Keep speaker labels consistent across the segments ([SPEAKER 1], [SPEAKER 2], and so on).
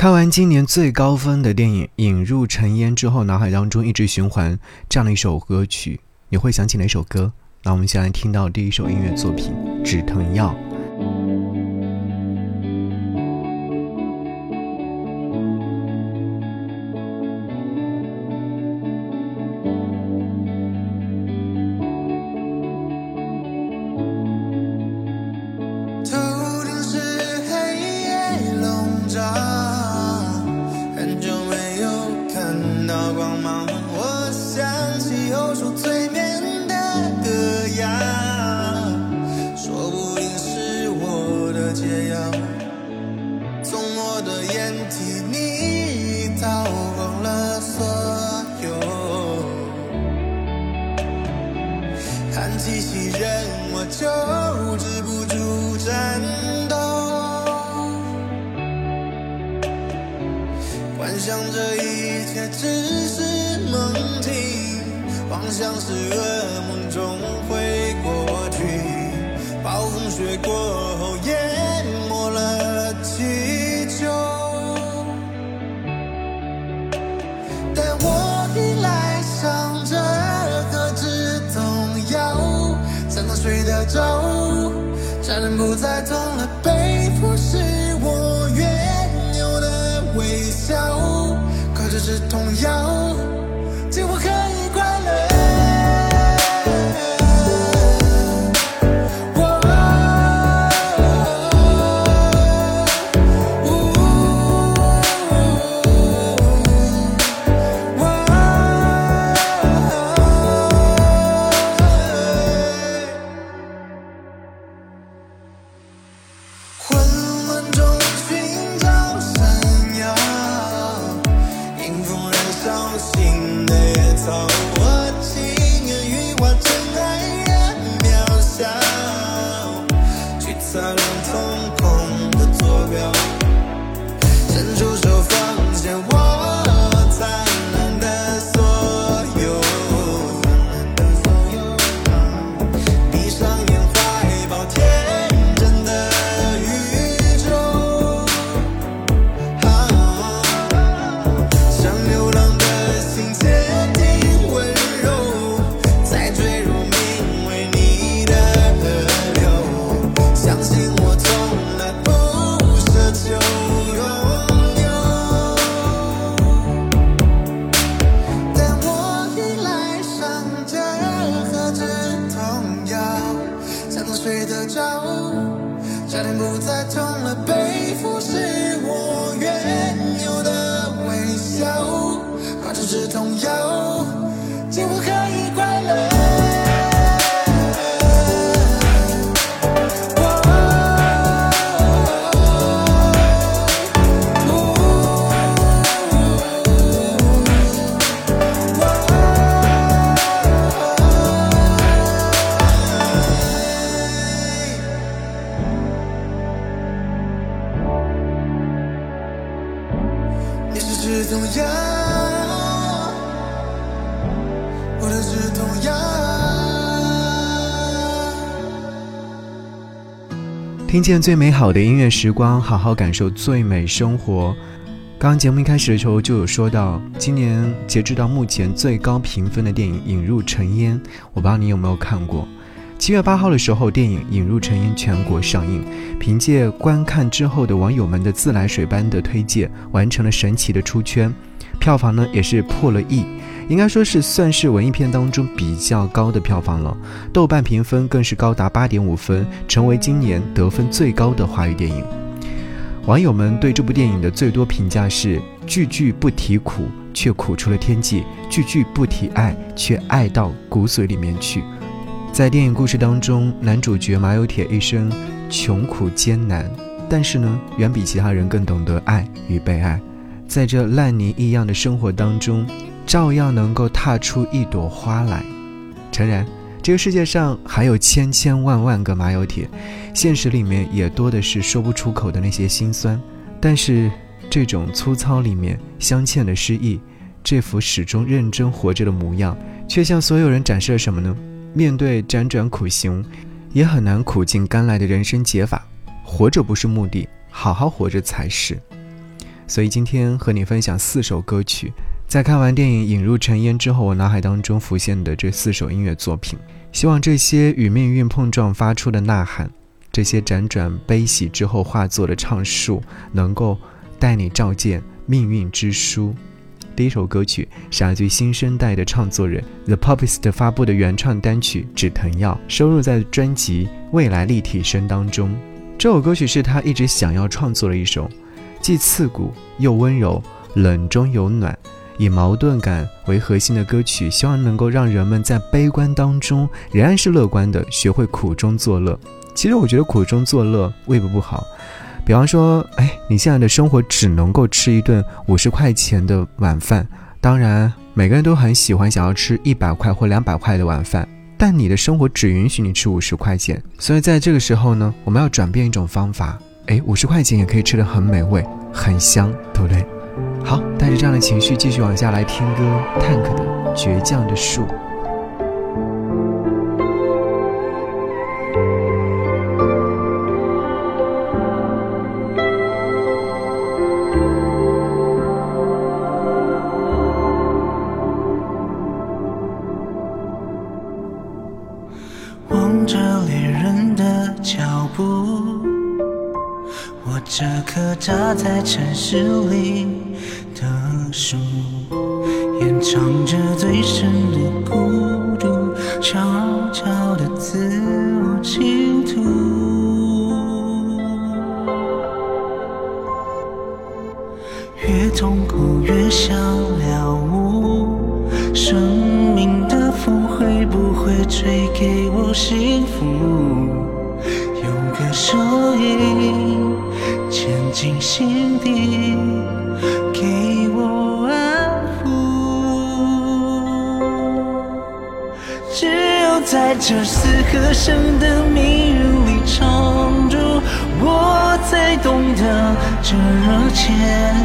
[SPEAKER 1] 看完今年最高分的电影《引入尘烟》之后，脑海当中一直循环这样的一首歌曲，你会想起哪首歌？那我们先来听到第一首音乐作品《止疼药》。
[SPEAKER 2] 解药。从我的眼底，你掏空了所有。看气袭人，我就止不住颤抖。幻想这一切只是梦境，妄想是恶。能睡得着。伤人不再痛了，背负是我原有的微笑，可这是痛药，song
[SPEAKER 1] 听见最美好的音乐时光，好好感受最美生活。刚刚节目一开始的时候就有说到，今年截止到目前最高评分的电影《引入尘烟》，我不知道你有没有看过。七月八号的时候，电影《引入尘烟》全国上映，凭借观看之后的网友们的自来水般的推荐，完成了神奇的出圈，票房呢也是破了亿。应该说是算是文艺片当中比较高的票房了，豆瓣评分更是高达八点五分，成为今年得分最高的华语电影。网友们对这部电影的最多评价是：句句不提苦，却苦出了天际；句句不提爱，却爱到骨髓里面去。在电影故事当中，男主角马有铁一生穷苦艰难，但是呢，远比其他人更懂得爱与被爱。在这烂泥一样的生活当中。照样能够踏出一朵花来。诚然，这个世界上还有千千万万个马有铁，现实里面也多的是说不出口的那些心酸。但是，这种粗糙里面镶嵌的诗意，这幅始终认真活着的模样，却向所有人展示了什么呢？面对辗转苦行，也很难苦尽甘来的人生解法。活着不是目的，好好活着才是。所以今天和你分享四首歌曲。在看完电影《引入尘烟》之后，我脑海当中浮现的这四首音乐作品，希望这些与命运碰撞发出的呐喊，这些辗转悲喜之后化作的唱述，能够带你照见命运之书。第一首歌曲是来自于新生代的创作人 The Popist 发布的原创单曲《止疼药》，收录在专辑《未来立体声》当中。这首歌曲是他一直想要创作的一首，既刺骨又温柔，冷中有暖。以矛盾感为核心的歌曲，希望能够让人们在悲观当中仍然是乐观的，学会苦中作乐。其实我觉得苦中作乐未必不好。比方说，哎，你现在的生活只能够吃一顿五十块钱的晚饭，当然每个人都很喜欢想要吃一百块或两百块的晚饭，但你的生活只允许你吃五十块钱。所以在这个时候呢，我们要转变一种方法，哎，五十块钱也可以吃得很美味、很香，对不对？好，带着这样的情绪继续往下来听歌，Tank 的《倔强的树》。
[SPEAKER 3] 扎在城市里。的树，演唱着最深的孤独，悄悄的自我倾吐。越痛苦越想了悟，生命的风会不会吹给我幸福？有个声音潜进心底。在这死和生的命运里常驻，我才懂得这热切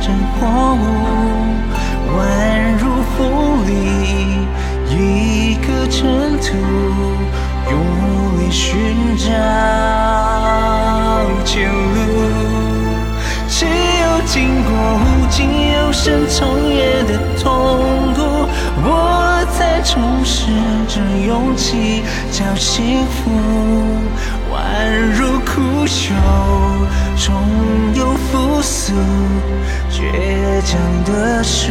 [SPEAKER 3] 真荒芜，宛如风里一颗尘土，用力寻找前路。只有经过无尽又深重夜的痛苦，我才重拾着勇气，叫幸福宛如枯朽，终有复苏，倔强的树。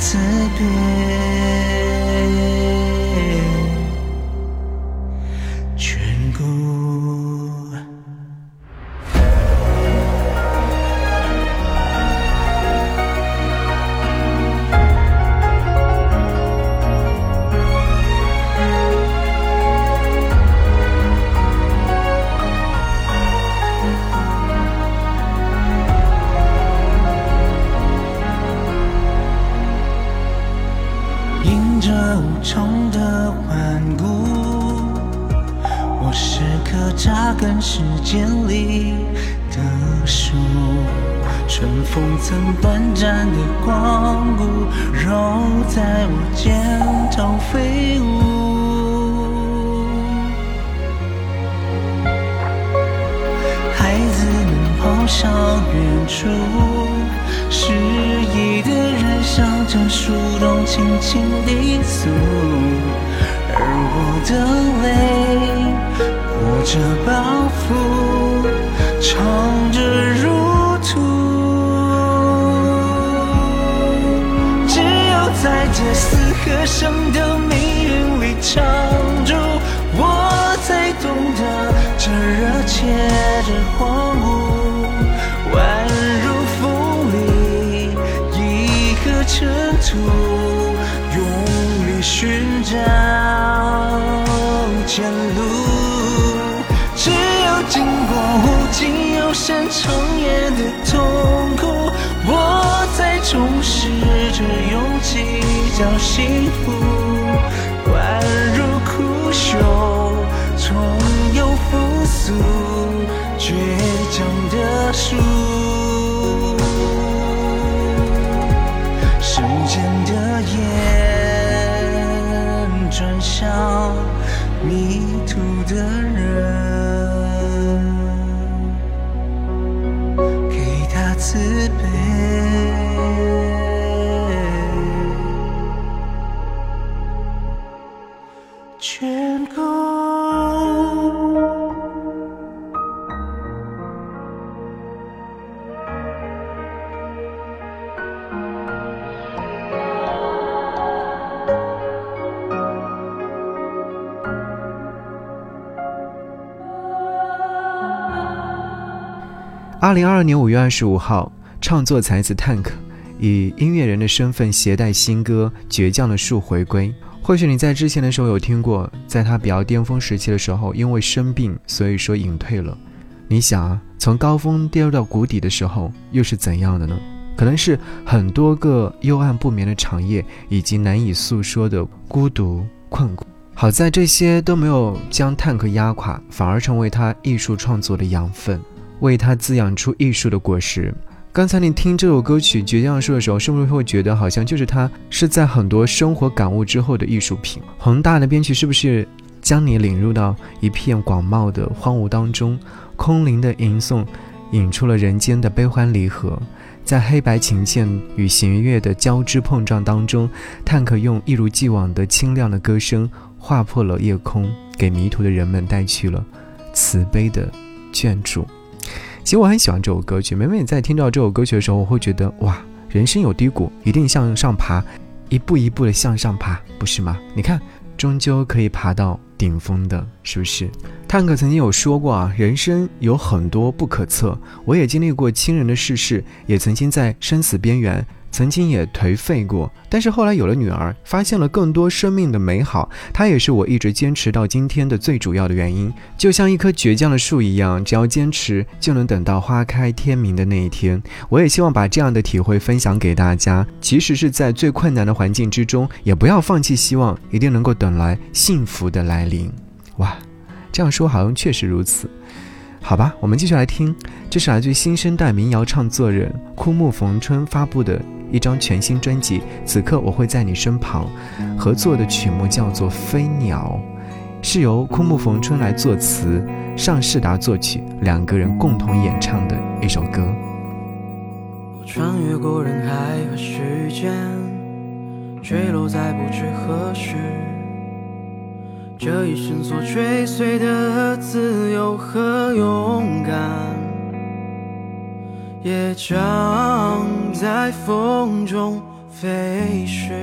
[SPEAKER 3] 特别。向远处，失意的人向着树洞轻轻低诉，而我的泪。握着包袱，唱着如土。只有在这死和生的命运里常驻，我才懂得这热切的荒途，用力寻找前路。只有经过无尽又深长夜的痛苦，我才重拾着勇气，找幸福宛如枯朽，终有复苏，倔强的树。
[SPEAKER 4] 间的眼转向迷途的人，给他慈悲。全空。
[SPEAKER 1] 二零二二年五月二十五号，创作才子 Tank 以音乐人的身份携带新歌《倔强的树》回归。或许你在之前的时候有听过，在他比较巅峰时期的时候，因为生病，所以说隐退了。你想啊，从高峰跌到谷底的时候，又是怎样的呢？可能是很多个幽暗不眠的长夜，以及难以诉说的孤独困苦。好在这些都没有将 Tank 压垮，反而成为他艺术创作的养分。为他滋养出艺术的果实。刚才你听这首歌曲《倔强树》的时候，是不是会觉得好像就是他是在很多生活感悟之后的艺术品？宏大的编曲是不是将你领入到一片广袤的荒芜当中？空灵的吟诵引出了人间的悲欢离合，在黑白琴键与弦乐的交织碰撞当中，探克用一如既往的清亮的歌声划破了夜空，给迷途的人们带去了慈悲的眷注。其实我很喜欢这首歌曲，每每在听到这首歌曲的时候，我会觉得哇，人生有低谷，一定向上爬，一步一步的向上爬，不是吗？你看，终究可以爬到顶峰的，是不是？探克曾经有说过啊，人生有很多不可测，我也经历过亲人的逝世，也曾经在生死边缘。曾经也颓废过，但是后来有了女儿，发现了更多生命的美好。她也是我一直坚持到今天的最主要的原因。就像一棵倔强的树一样，只要坚持，就能等到花开天明的那一天。我也希望把这样的体会分享给大家，即使是在最困难的环境之中，也不要放弃希望，一定能够等来幸福的来临。哇，这样说好像确实如此。好吧，我们继续来听，这是来自新生代民谣创作人枯木逢春发布的。一张全新专辑，此刻我会在你身旁。合作的曲目叫做《飞鸟》，是由枯木逢春来作词，尚世达作曲，两个人共同演唱的一首歌。
[SPEAKER 4] 我穿越过人海和时间，坠落在不知何时。这一生所追随的自由和勇敢。也将在风中飞逝。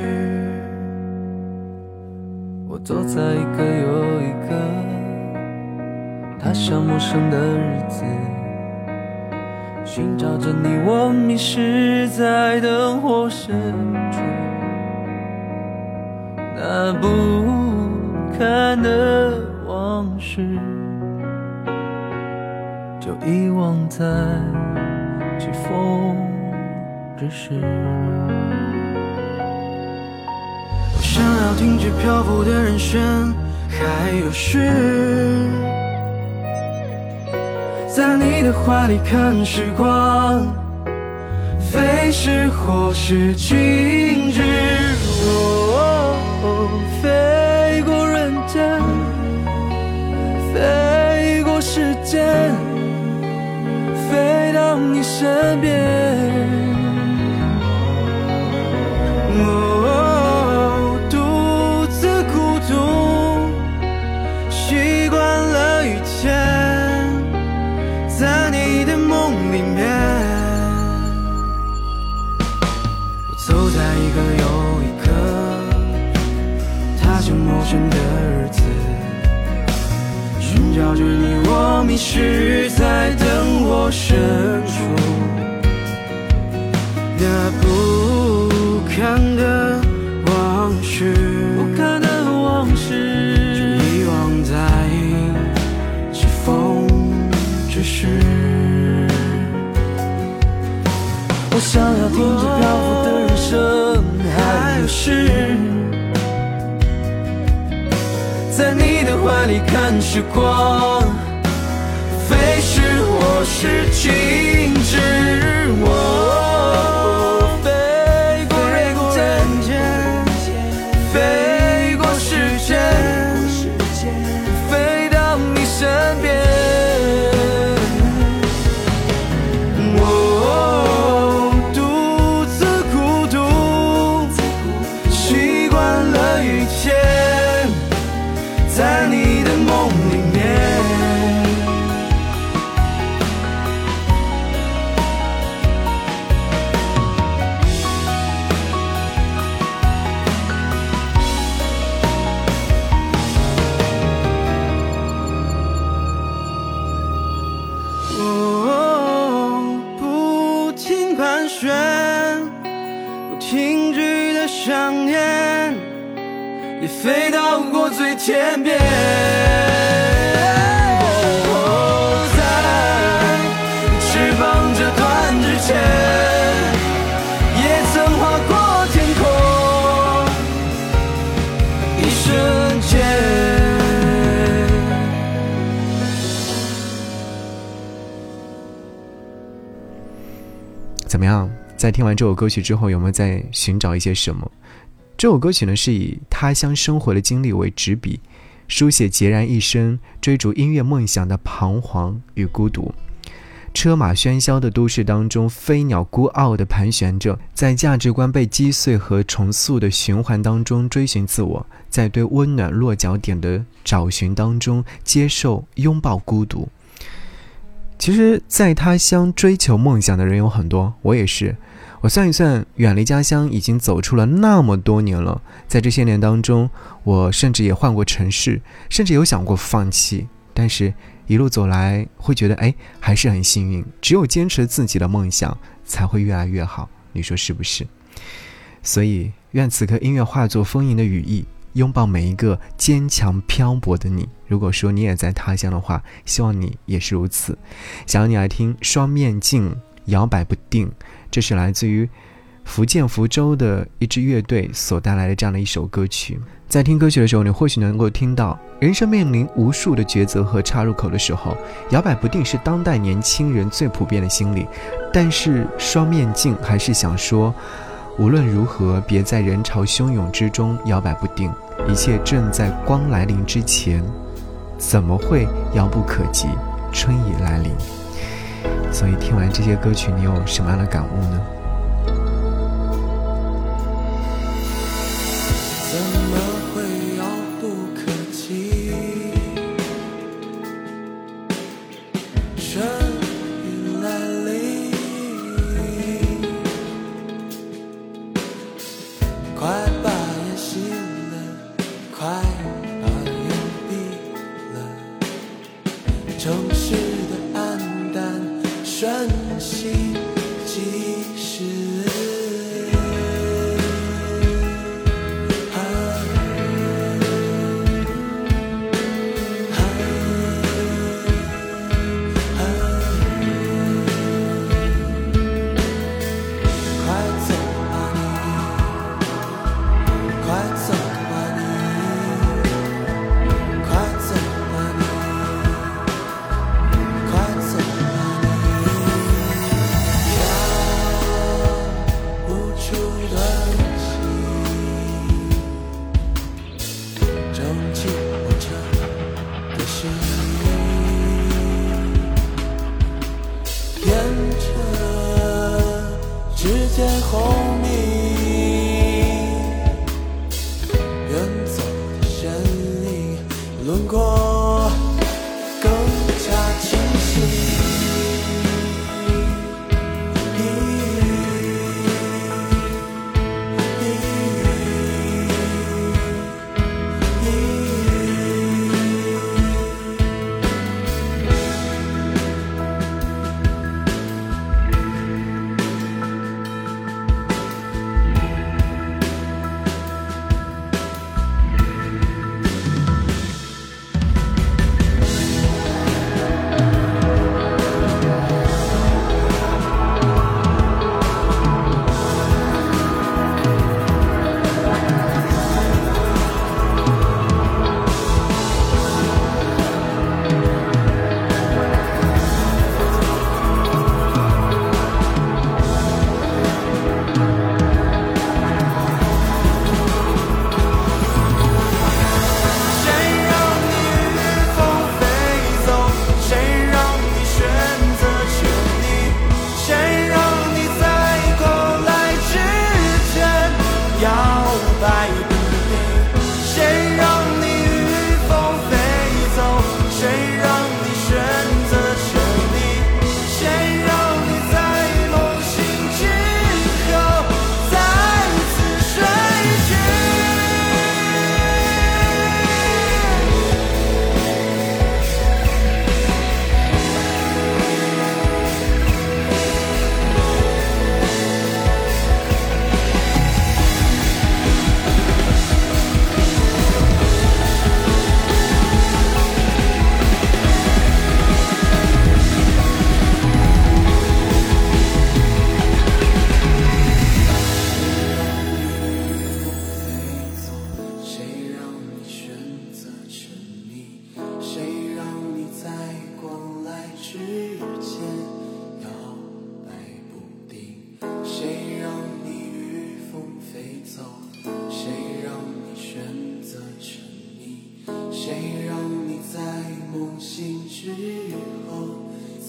[SPEAKER 4] 我走在一个又一个他乡陌生的日子，寻找着你，我迷失在灯火深处，那不堪的往事，就遗忘在。起风之时，我想要停止漂浮的人生，还有是，在你的怀里看时光飞逝或是静止，怀里看时光非是。我是静止，我
[SPEAKER 5] 也飞到过最天边。在翅膀折断之前，也曾划过天空，一瞬间。
[SPEAKER 1] 怎么样？在听完这首歌曲之后，有没有在寻找一些什么？这首歌曲呢，是以他乡生活的经历为执笔，书写孑然一身追逐音乐梦想的彷徨与孤独。车马喧嚣的都市当中，飞鸟孤傲地盘旋着，在价值观被击碎和重塑的循环当中追寻自我，在对温暖落脚点的找寻当中接受拥抱孤独。其实，在他乡追求梦想的人有很多，我也是。我算一算，远离家乡已经走出了那么多年了。在这些年当中，我甚至也换过城市，甚至有想过放弃。但是，一路走来，会觉得哎，还是很幸运。只有坚持自己的梦想，才会越来越好。你说是不是？所以，愿此刻音乐化作丰盈的羽翼，拥抱每一个坚强漂泊的你。如果说你也在他乡的话，希望你也是如此。想要你来听《双面镜》，摇摆不定。这是来自于福建福州的一支乐队所带来的这样的一首歌曲。在听歌曲的时候，你或许能够听到，人生面临无数的抉择和岔路口的时候，摇摆不定是当代年轻人最普遍的心理。但是双面镜还是想说，无论如何，别在人潮汹涌之中摇摆不定。一切正在光来临之前，怎么会遥不可及？春已来临。所以听完这些歌曲，你有什么样的感悟呢？
[SPEAKER 4] 怎么会遥不可及？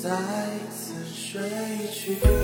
[SPEAKER 4] 再次睡
[SPEAKER 3] 去。